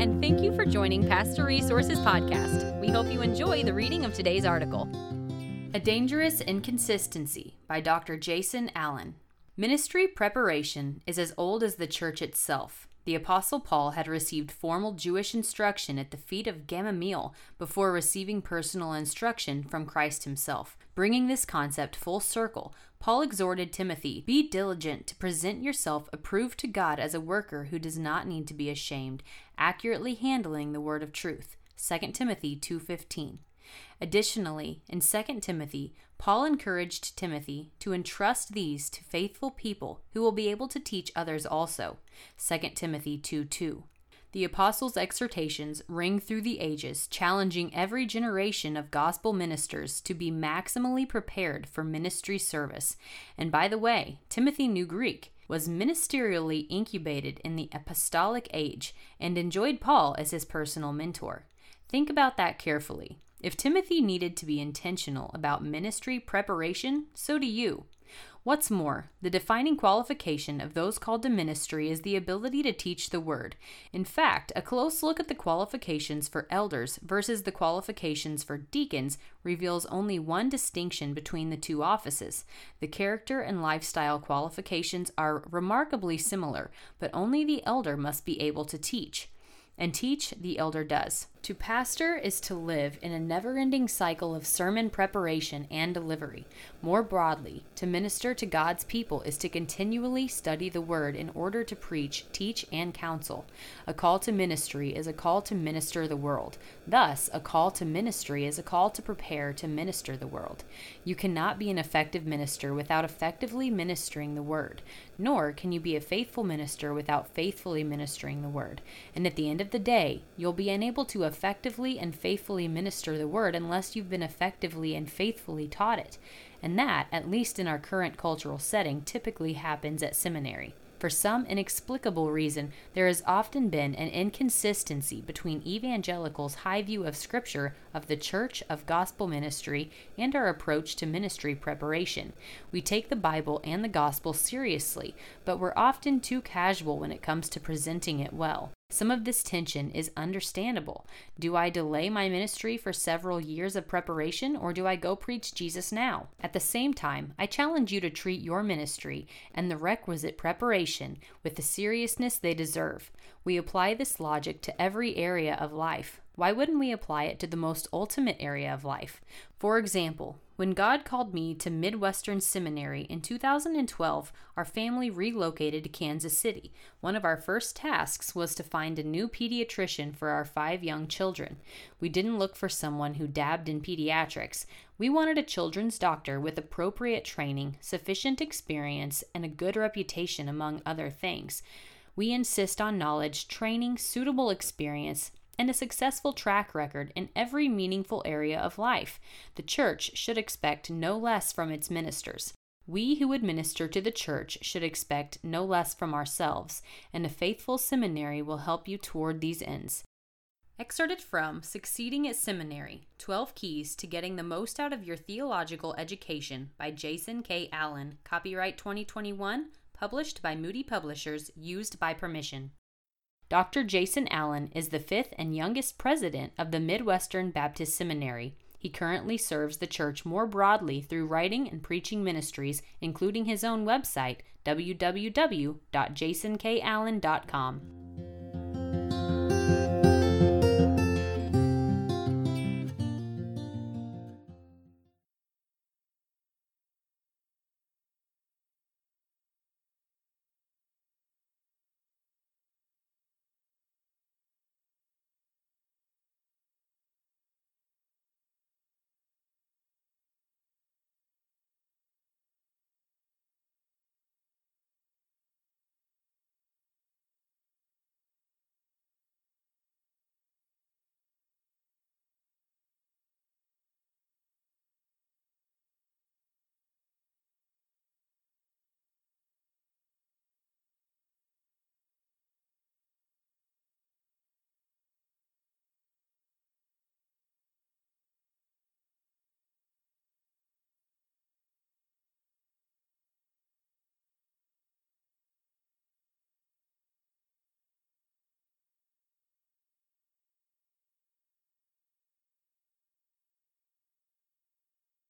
and thank you for joining Pastor Resources Podcast. We hope you enjoy the reading of today's article. A Dangerous Inconsistency by Dr. Jason Allen. Ministry preparation is as old as the church itself. The Apostle Paul had received formal Jewish instruction at the feet of Gamaliel before receiving personal instruction from Christ himself. Bringing this concept full circle, Paul exhorted Timothy Be diligent to present yourself approved to God as a worker who does not need to be ashamed, accurately handling the word of truth. 2 Timothy 2:15. Additionally, in 2 Timothy, Paul encouraged Timothy to entrust these to faithful people who will be able to teach others also. 2 Timothy 2 2. The apostles' exhortations ring through the ages, challenging every generation of gospel ministers to be maximally prepared for ministry service. And by the way, Timothy knew Greek, was ministerially incubated in the apostolic age, and enjoyed Paul as his personal mentor. Think about that carefully. If Timothy needed to be intentional about ministry preparation, so do you. What's more, the defining qualification of those called to ministry is the ability to teach the word. In fact, a close look at the qualifications for elders versus the qualifications for deacons reveals only one distinction between the two offices. The character and lifestyle qualifications are remarkably similar, but only the elder must be able to teach. And teach the elder does. To pastor is to live in a never ending cycle of sermon preparation and delivery. More broadly, to minister to God's people is to continually study the Word in order to preach, teach, and counsel. A call to ministry is a call to minister the world. Thus, a call to ministry is a call to prepare to minister the world. You cannot be an effective minister without effectively ministering the Word, nor can you be a faithful minister without faithfully ministering the Word. And at the end of the day, you'll be unable to effectively and faithfully minister the word unless you've been effectively and faithfully taught it. And that, at least in our current cultural setting, typically happens at seminary. For some inexplicable reason, there has often been an inconsistency between evangelicals' high view of Scripture, of the church, of gospel ministry, and our approach to ministry preparation. We take the Bible and the gospel seriously, but we're often too casual when it comes to presenting it well. Some of this tension is understandable. Do I delay my ministry for several years of preparation, or do I go preach Jesus now? At the same time, I challenge you to treat your ministry and the requisite preparation with the seriousness they deserve. We apply this logic to every area of life. Why wouldn't we apply it to the most ultimate area of life? For example, when God called me to Midwestern Seminary in 2012, our family relocated to Kansas City. One of our first tasks was to find a new pediatrician for our five young children. We didn't look for someone who dabbed in pediatrics. We wanted a children's doctor with appropriate training, sufficient experience, and a good reputation, among other things. We insist on knowledge, training, suitable experience, and a successful track record in every meaningful area of life. The church should expect no less from its ministers. We who administer to the church should expect no less from ourselves, and a faithful seminary will help you toward these ends. Excerpted from Succeeding at Seminary 12 Keys to Getting the Most Out of Your Theological Education by Jason K. Allen, copyright 2021, published by Moody Publishers, used by permission. Dr. Jason Allen is the fifth and youngest president of the Midwestern Baptist Seminary. He currently serves the church more broadly through writing and preaching ministries, including his own website, www.jasonkallen.com.